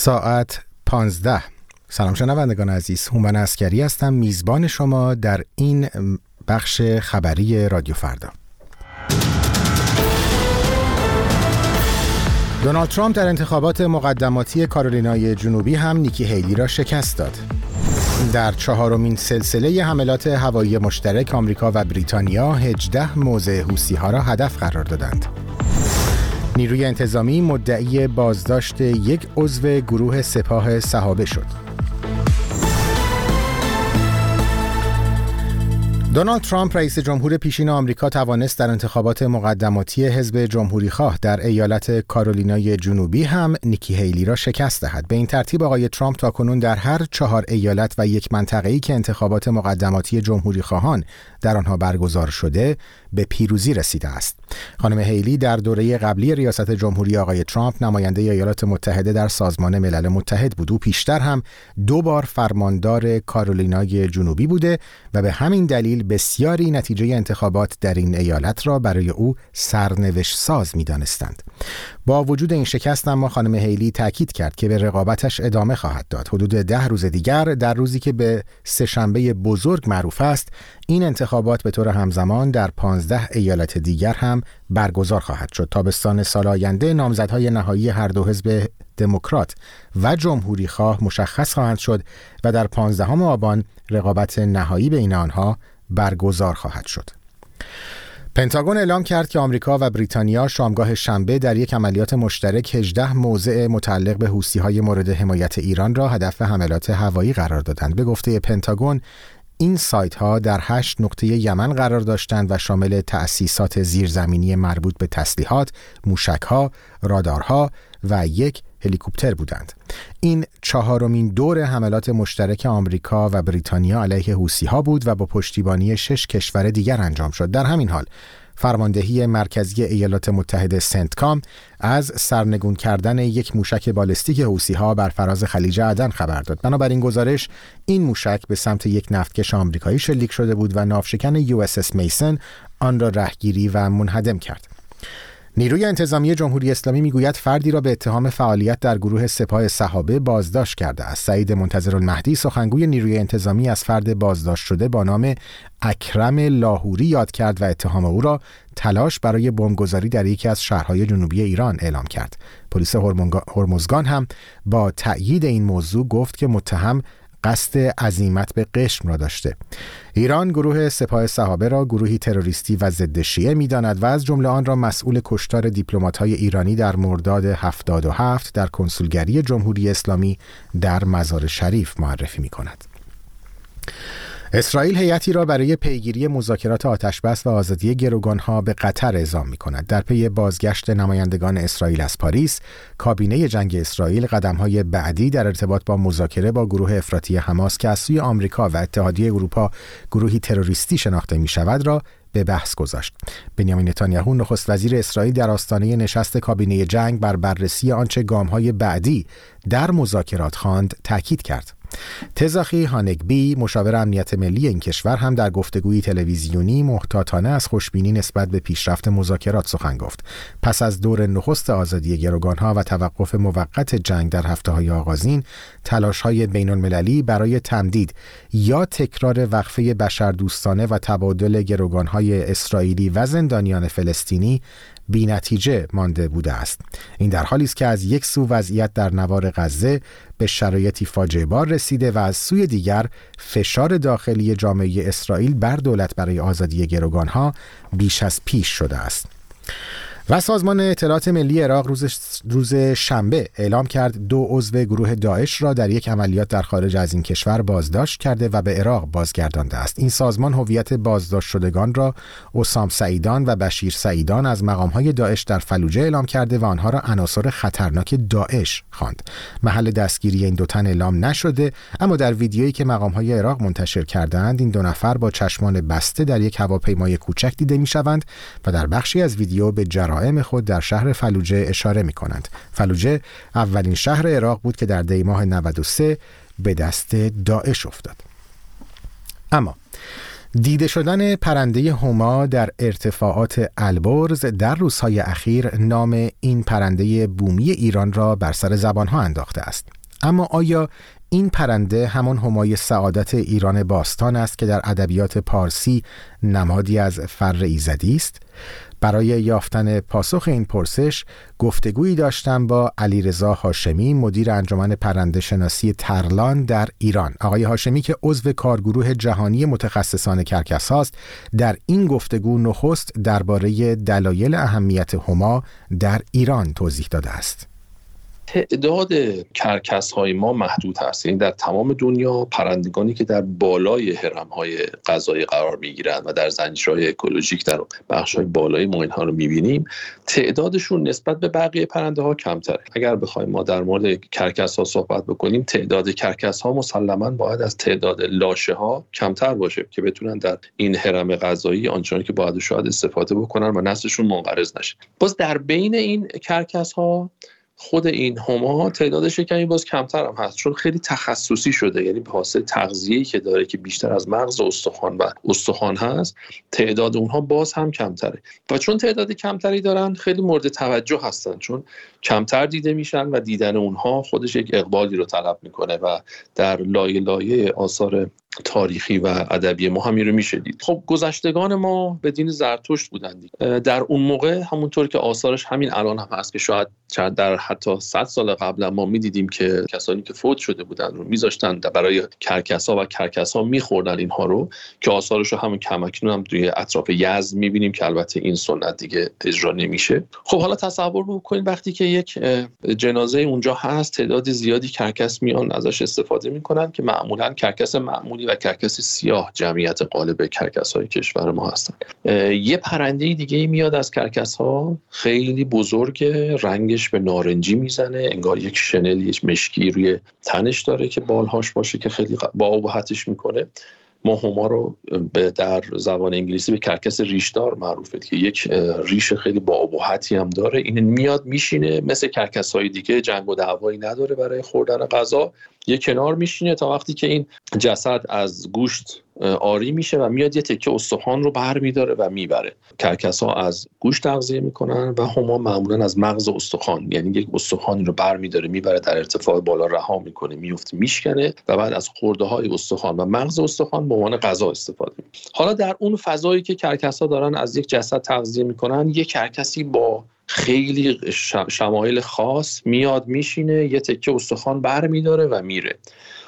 ساعت 15 سلام شنوندگان عزیز هومن اسکری هستم. میزبان شما در این بخش خبری رادیو فردا. دونالد ترامپ در انتخابات مقدماتی کارولینای جنوبی هم نیکی هیلی را شکست داد. در چهارمین سلسله حملات هوایی مشترک آمریکا و بریتانیا 18 موضع حوسی ها را هدف قرار دادند. نیروی انتظامی مدعی بازداشت یک عضو گروه سپاه صحابه شد. دونالد ترامپ رئیس جمهور پیشین آمریکا توانست در انتخابات مقدماتی حزب جمهوری خواه در ایالت کارولینای جنوبی هم نیکی هیلی را شکست دهد. به این ترتیب آقای ترامپ تا کنون در هر چهار ایالت و یک منطقه‌ای که انتخابات مقدماتی جمهوری خواهان در آنها برگزار شده به پیروزی رسیده است. خانم هیلی در دوره قبلی ریاست جمهوری آقای ترامپ نماینده ایالات متحده در سازمان ملل متحد بود. او پیشتر هم دو بار فرماندار کارولینای جنوبی بوده و به همین دلیل بسیاری نتیجه انتخابات در این ایالت را برای او سرنوشت ساز می دانستند. با وجود این شکست اما خانم هیلی تاکید کرد که به رقابتش ادامه خواهد داد. حدود ده روز دیگر در روزی که به سهشنبه بزرگ معروف است این انتخابات به طور همزمان در 15 ایالت دیگر هم برگزار خواهد شد. تابستان سال آینده نامزدهای نهایی هر دو حزب دموکرات و جمهوری خواه مشخص خواهند شد و در 15 آبان رقابت نهایی بین آنها برگزار خواهد شد. پنتاگون اعلام کرد که آمریکا و بریتانیا شامگاه شنبه در یک عملیات مشترک 18 موضع متعلق به های مورد حمایت ایران را هدف حملات هوایی قرار دادند. به گفته پنتاگون این سایت ها در هشت نقطه یمن قرار داشتند و شامل تأسیسات زیرزمینی مربوط به تسلیحات، موشک ها، رادارها و یک هلیکوپتر بودند. این چهارمین دور حملات مشترک آمریکا و بریتانیا علیه حوسی ها بود و با پشتیبانی شش کشور دیگر انجام شد. در همین حال فرماندهی مرکزی ایالات متحده سنتکام از سرنگون کردن یک موشک بالستیک حوسی ها بر فراز خلیج عدن خبر داد. بنابراین گزارش این موشک به سمت یک نفتکش آمریکایی شلیک شده بود و ناوشکن یو اس میسن آن را رهگیری و منهدم کرد. نیروی انتظامی جمهوری اسلامی می‌گوید فردی را به اتهام فعالیت در گروه سپاه صحابه بازداشت کرده است. سعید منتظر المهدی سخنگوی نیروی انتظامی از فرد بازداشت شده با نام اکرم لاهوری یاد کرد و اتهام او را تلاش برای بمبگذاری در یکی از شهرهای جنوبی ایران اعلام کرد. پلیس هرمزگان هم با تأیید این موضوع گفت که متهم قصد عظیمت به قشم را داشته ایران گروه سپاه صحابه را گروهی تروریستی و ضد شیعه می‌داند و از جمله آن را مسئول کشتار های ایرانی در مرداد 77 در کنسولگری جمهوری اسلامی در مزار شریف معرفی می کند. اسرائیل هیئتی را برای پیگیری مذاکرات آتشبس و آزادی گروگانها به قطر اعزام می کند. در پی بازگشت نمایندگان اسرائیل از پاریس، کابینه جنگ اسرائیل قدمهای بعدی در ارتباط با مذاکره با گروه افراطی حماس که از سوی آمریکا و اتحادیه اروپا گروهی تروریستی شناخته می شود را به بحث گذاشت. بنیامین نتانیاهو نخست وزیر اسرائیل در آستانه نشست کابینه جنگ بر بررسی آنچه گامهای بعدی در مذاکرات خواند تاکید کرد. تزاخی هانگبی مشاور امنیت ملی این کشور هم در گفتگوی تلویزیونی محتاطانه از خوشبینی نسبت به پیشرفت مذاکرات سخن گفت. پس از دور نخست آزادی گروگانها و توقف موقت جنگ در هفته های آغازین تلاش های بین المللی برای تمدید یا تکرار وقفه بشردوستانه و تبادل گروگانهای اسرائیلی و زندانیان فلسطینی بی نتیجه مانده بوده است. این در حالی است که از یک سو وضعیت در نوار غزه به شرایطی فاجعه بار رسیده و از سوی دیگر فشار داخلی جامعه اسرائیل بر دولت برای آزادی گروگانها بیش از پیش شده است. و سازمان اطلاعات ملی عراق روز, روز شنبه اعلام کرد دو عضو گروه داعش را در یک عملیات در خارج از این کشور بازداشت کرده و به عراق بازگردانده است. این سازمان هویت بازداشت شدگان را اسام سعیدان و بشیر سعیدان از مقامهای داعش در فلوجه اعلام کرده و آنها را عناصر خطرناک داعش خواند. محل دستگیری این دو تن اعلام نشده اما در ویدیویی که مقامهای عراق منتشر کردند این دو نفر با چشمان بسته در یک هواپیمای کوچک دیده می‌شوند و در بخشی از ویدیو به جراح جرائم خود در شهر فلوجه اشاره می کنند. فلوجه اولین شهر عراق بود که در دی ماه 93 به دست داعش افتاد. اما دیده شدن پرنده هما در ارتفاعات البرز در روزهای اخیر نام این پرنده بومی ایران را بر سر زبانها انداخته است. اما آیا این پرنده همان همای سعادت ایران باستان است که در ادبیات پارسی نمادی از فر ایزدی است برای یافتن پاسخ این پرسش گفتگویی داشتم با علیرضا هاشمی مدیر انجمن پرنده شناسی ترلان در ایران. آقای هاشمی که عضو کارگروه جهانی متخصصان کرکس هاست در این گفتگو نخست درباره دلایل اهمیت هما در ایران توضیح داده است. تعداد کرکس های ما محدود هست. یعنی در تمام دنیا پرندگانی که در بالای حرم های غذایی قرار می گیرند و در زنجیره‌های اکولوژیک در بخش های بالای ما اینها رو می بینیم تعدادشون نسبت به بقیه پرنده ها کمتره. اگر بخوایم ما در مورد کرکس ها صحبت بکنیم تعداد کرکس ها مسلما باید از تعداد لاشه ها کمتر باشه که بتونن در این هرم غذایی آنچنانی که باید شاید استفاده بکنن و نسلشون منقرض نشه. باز در بین این کرکس ها خود این هما تعدادش کمی باز کمتر هم هست چون خیلی تخصصی شده یعنی به حاصل تغذیه‌ای که داره که بیشتر از مغز استخوان و استخوان هست تعداد اونها باز هم کمتره. و چون تعداد کمتری دارن خیلی مورد توجه هستن چون کمتر دیده میشن و دیدن اونها خودش یک اقبالی رو طلب می‌کنه و در لایه لایه آثار تاریخی و ادبی ما همین رو میشه دید. خب گذشتگان ما به دین زرتشت بودن در اون موقع همونطور که آثارش همین الان هم هست که شاید در حتی 100 سال قبل ما می‌دیدیم که کسانی که فوت شده بودن رو میذاشتن برای کرکسا و کرکسا میخوردن اینها رو که آثارش رو هم‌اکنون هم توی اطراف یزد می‌بینیم که البته این سنت دیگه اجرا نمیشه. خب حالا تصور بکنید وقتی که یک جنازه اونجا هست تعداد زیادی کرکس میان ازش استفاده می‌کنن که معمولا کرکس معمولی و کرکس سیاه جمعیت غالب کرکس های کشور ما هستن. یه پرنده دیگه میاد از کرکس ها خیلی بزرگ رنگش به نارنجی می‌زنه. انگار یک شنل یک مشکی روی تنش داره که بالهاش باشه که خیلی با می‌کنه. ما هما رو به در زبان انگلیسی به کرکس ریشدار معروفه که یک ریش خیلی با ابهتی هم داره. این میاد میشینه. مثل کرکس های دیگه جنگ و دعوایی نداره برای خوردن غذا. یه کنار میشینه تا وقتی که این جسد از گوشت عاری میشه و میاد یه تکه استخوان رو بر میداره و می‌بره. کرکس ها از گوشت تغذیه می‌کنن و هما معمولا از مغز استخوان یعنی یک استخوانی رو بر میداره می‌بره در ارتفاع بالا رها می‌کنه میفته میشکنه و بعد از خرده های استخوان و مغز استخوان به عنوان غذا استفاده می‌کنه. حالا در اون فضایی که کرکس ها دارن از یک جسد تغذیه می‌کنن یک کرکسی با خیلی شمایل خاص میاد میشینه یه تکه استخوان بر میداره و میره.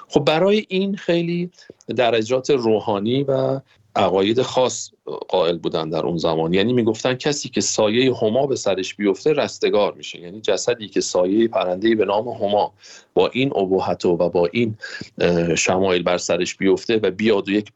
خب برای این خیلی درجات روحانی و عقاید خاص قائل بودن در اون زمان. یعنی می‌گفتن کسی که سایه هما به سرش بیفته رستگار میشه. یعنی جسدی که سایه پرنده به نام هما با این ابهت و با این شمایل بر سرش بیفته و بیاد و یک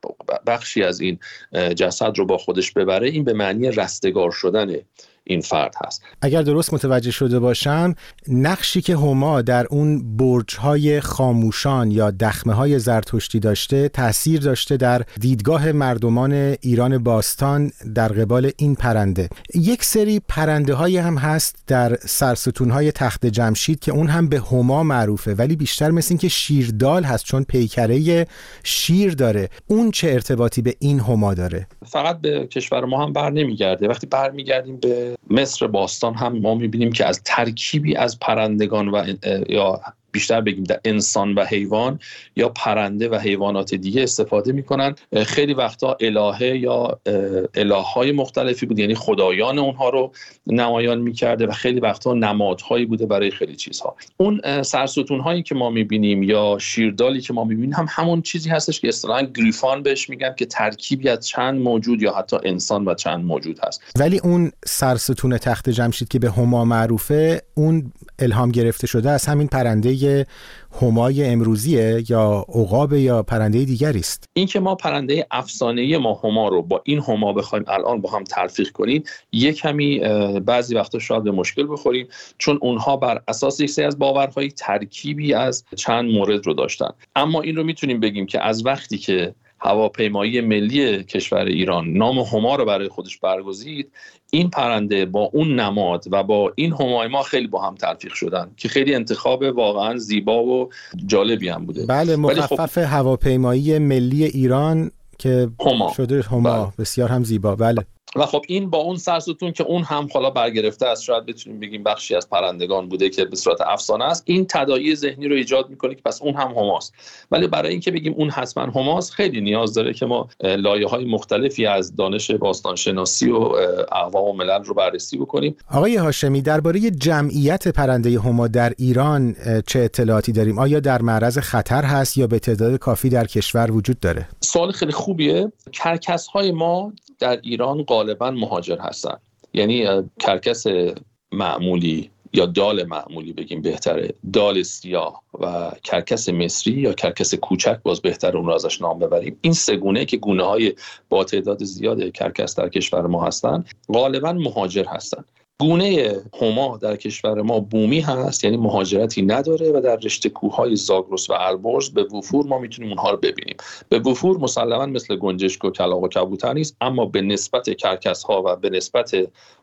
بخشی از این جسد رو با خودش ببره این به معنی رستگار شدنه این فرد هست. اگر درست متوجه شده باشم نقشی که هما در اون برج های خاموشان یا دخمه های زرتشتی داشته تاثیر داشته در دیدگاه مردمان ایران باستان در قبال این پرنده. یک سری پرنده های هم هست در سرستون های تخت جمشید که اون هم به هما معروفه ولی بیشتر مثل این که شیردال هست چون پیکره شیر داره. اون چه ارتباطی به این هما داره؟ فقط به کشور ما هم بر نمیگرده. وقتی برمیگردیم به مصر باستان هم ما می‌بینیم که از ترکیبی از پرندگان و یا بیشتر بگیم در انسان و حیوان یا پرنده و حیوانات دیگه استفاده می‌کنن. خیلی وقتا الهه یا اله های مختلفی بود یعنی خدایان اونها رو نمایان می‌کرده و خیلی وقتا نمادهایی بوده برای خیلی چیزها. اون سرستون هایی که ما می‌بینیم یا شیردالی که ما می‌بینیم هم همون چیزی هستش که اصطلاحا گریفان بهش میگن که ترکیبی از چند موجود یا حتی انسان و چند موجود هست. ولی اون سرستون تخت جمشید که به هما معروفه اون الهام گرفته شده از همین پرنده همای امروزیه یا عقاب یا پرنده دیگری است؟ این که ما پرنده افسانه ما هما رو با این هما بخوایم الان با هم تلفیق کنیم یک کمی بعضی وقتا شاید به مشکل بخوریم چون اونها بر اساس یک از باورهای ترکیبی از چند مورد رو داشتن. اما این رو می‌تونیم بگیم که از وقتی که هواپیمایی ملی کشور ایران. نام هما رو برای خودش برگزید. این پرنده با اون نماد و با این همای ما خیلی با هم تلفیق شدن که خیلی انتخاب واقعا زیبا و جالبی هم بوده. بله خب مخفف هواپیمایی ملی ایران که هما. شده هما. بله. بسیار هم زیبا. بله. و خب این با اون سرستون که اون هم حالا برگرفته است شاید بتونیم بگیم بخشی از پرندگان بوده که به صورت افسانه است. این تداعی ذهنی رو ایجاد می‌کنه که پس اون هم هماست. ولی برای اینکه بگیم اون حتما هماست خیلی نیاز داره که ما لایه های مختلفی از دانش باستانشناسی و اقوام و ملل رو بررسی بکنیم. آقای هاشمی درباره جمعیت پرنده هما در ایران چه اطلاعاتی داریم؟ آیا در معرض خطر هست یا به تعداد کافی در کشور وجود داره؟ سوال خیلی خوبیه. کرکس های ما در ایران غالبا مهاجر هستن. یعنی کرکس معمولی یا دال معمولی بگیم بهتره. دال سیاه و کرکس مصری یا کرکس کوچک باز بهتر اون رو ازش نام ببریم. این سه گونه که گونه های با تعداد زیاد کرکس در کشور ما هستن غالبا مهاجر هستن. گونه هما در کشور ما بومی هست یعنی مهاجرتی نداره و در رشته کوههای زاگرس و البرز به وفور ما می‌تونیم اونها رو ببینیم. به وفور مسلما مثل گنجشک و کلاغ و کبوتر نیست اما به نسبت کرکس ها و به نسبت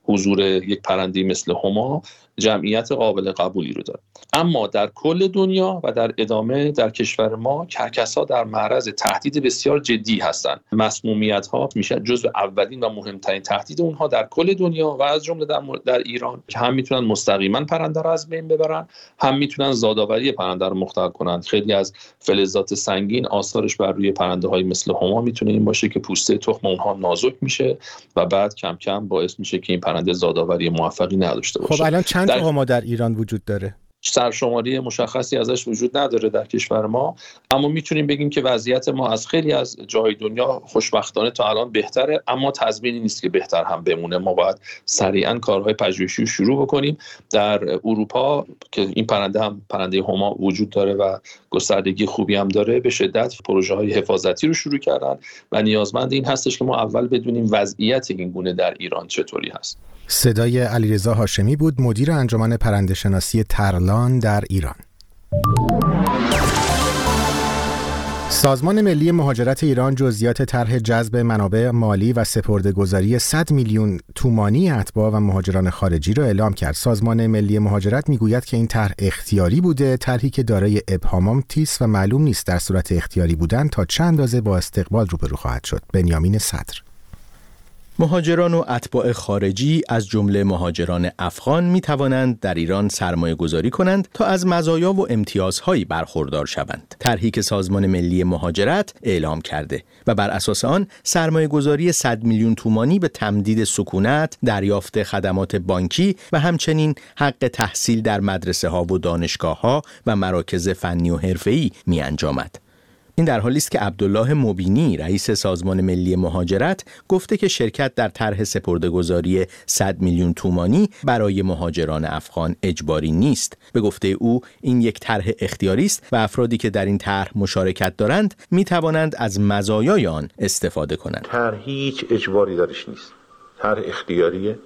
حضور یک پرنده مثل هما جمعیت قابل قبولی رو داره. اما در کل دنیا و در ادامه در کشور ما کرکس ها در معرض تهدید بسیار جدی هستند مسمومیت ها میشه جزو اولین و مهمترین تهدید اونها در کل دنیا و از جمله در, در ایران که هم می‌تونن مستقیما پرنده رو از بین ببرن هم می‌تونن زادآوری پرنده رو مختل کنند خیلی از فلزات سنگین آثارش بر روی پرنده های مثل هما می‌تونه این باشه که پوسته تخم اونها نازک میشه و بعد کم کم باعث میشه که این زادآوری موفقی نداشته باشه. خب الان چند تا هما در ایران وجود داره؟ سرشماری مشخصی ازش وجود نداره در کشور ما اما می‌تونیم بگیم که وضعیت ما از خیلی از جای دنیا خوشبختانه تا الان بهتره اما تضمینی نیست که بهتر هم بمونه. ما باید سریعا کارهای پژوهشی رو شروع بکنیم. در اروپا که این پرنده هم پرنده هما وجود داره و گستردگی خوبی هم داره به شدت پروژه های حفاظتی رو شروع کردن و نیازمند این هستش که ما اول بدونیم وضعیت این گونه در ایران چطوری هست. صدای علیرضا هاشمی بود مدیر انجمن پرندهشناسی ترلان در ایران سازمان ملی مهاجرت ایران جزئیات طرح جذب منابع مالی و سپردهگذاری 100 میلیون تومانی اتباع و مهاجران خارجی را اعلام کرد. سازمان ملی مهاجرت می‌گوید که این طرح اختیاری بوده، طرحی که دارای ابهامات است و معلوم نیست در صورت اختیاری بودن تا چند اندازه با استقبال روبرو خواهد شد. بنیامین صدر مهاجران و اتباع خارجی از جمله مهاجران افغان می توانند در ایران سرمایه گذاری کنند تا از مزایا و امتیازهایی برخوردار شوند. طرحی که سازمان ملی مهاجرت اعلام کرده و بر اساس آن سرمایه گذاری 100 میلیون تومانی به تمدید سکونت، دریافت خدمات بانکی و همچنین حق تحصیل در مدرسه ها و دانشگاه ها و مراکز فنی و حرفه‌ای می انجامد. این در حالی است که عبدالله مبینی رئیس سازمان ملی مهاجرت گفته که شرکت در طرح سپردهگذاری 100 میلیون تومانی برای مهاجران افغان اجباری نیست. به گفته او این یک طرح اختیاری است و افرادی که در این طرح مشارکت دارند می توانند از مزایای آن استفاده کنند. طرح هیچ اجباری درش نیست. طرح اختیاریه.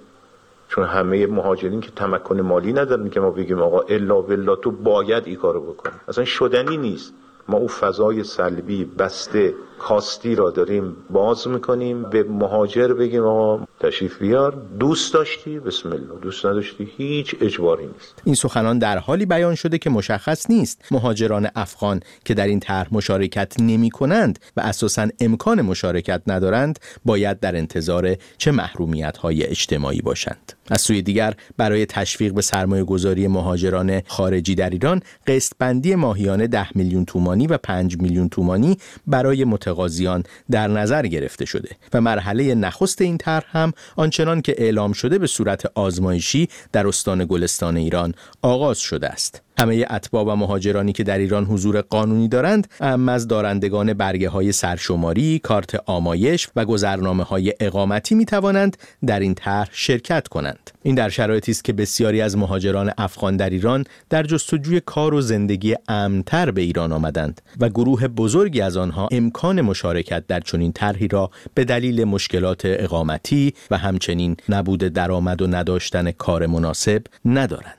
چون همه مهاجرین که تمکن مالی ندارن که ما بگیم آقا الا بالله تو باید این کارو بکنی. اصلا شدنی نیست. ما او فضای سلبی بسته کاستی را داریم باز می‌کنیم. به مهاجر بگیم آقا تشریف بیار. دوست داشتی؟ بسم الله. دوست نداشتی؟ هیچ اجباری نیست. این سخنان در حالی بیان شده که مشخص نیست. مهاجران افغان که در این طرح مشارکت نمی کنند و اساسا امکان مشارکت ندارند باید در انتظار چه محرومیت های اجتماعی باشند. از سوی دیگر برای تشویق به سرمایه گذاری مهاجران خارجی در ایران قسط بندی ماهیانه 10 میلیون تومانی و 5 میلیون تومانی برای متقاضیان در نظر گرفته شده و مرحله نخست این طرح هم آنچنان که اعلام شده به صورت آزمایشی در استان گلستان ایران آغاز شده است. همه اتباع و مهاجرانی که در ایران حضور قانونی دارند اما از دارندگان برگه های سرشماری، کارت آمایش و گذرنامه های اقامتی می توانند در این طرح شرکت کنند. این در شرایطی است که بسیاری از مهاجران افغان در ایران در جستجوی کار و زندگی امنتر به ایران آمدند و گروه بزرگی از آنها امکان مشارکت در چنین طرحی را به دلیل مشکلات اقامتی و همچنین نبود درآمد و نداشتن کار مناسب ندارند.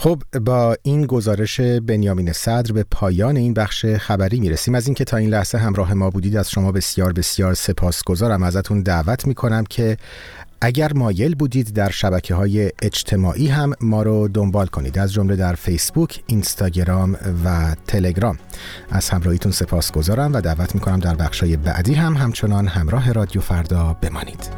خب با این گزارش بنیامین صدر به پایان این بخش خبری می‌رسیم. از اینکه تا این لحظه همراه ما بودید از شما بسیار بسیار سپاسگزارم. ازتون دعوت می‌کنم که اگر مایل بودید در شبکه های اجتماعی هم ما رو دنبال کنید. از جمله در فیسبوک، اینستاگرام و تلگرام. از همراهیتون سپاس گذارم و دعوت می‌کنم در بخشای بعدی هم همچنان همراه رادیو فردا بمانید.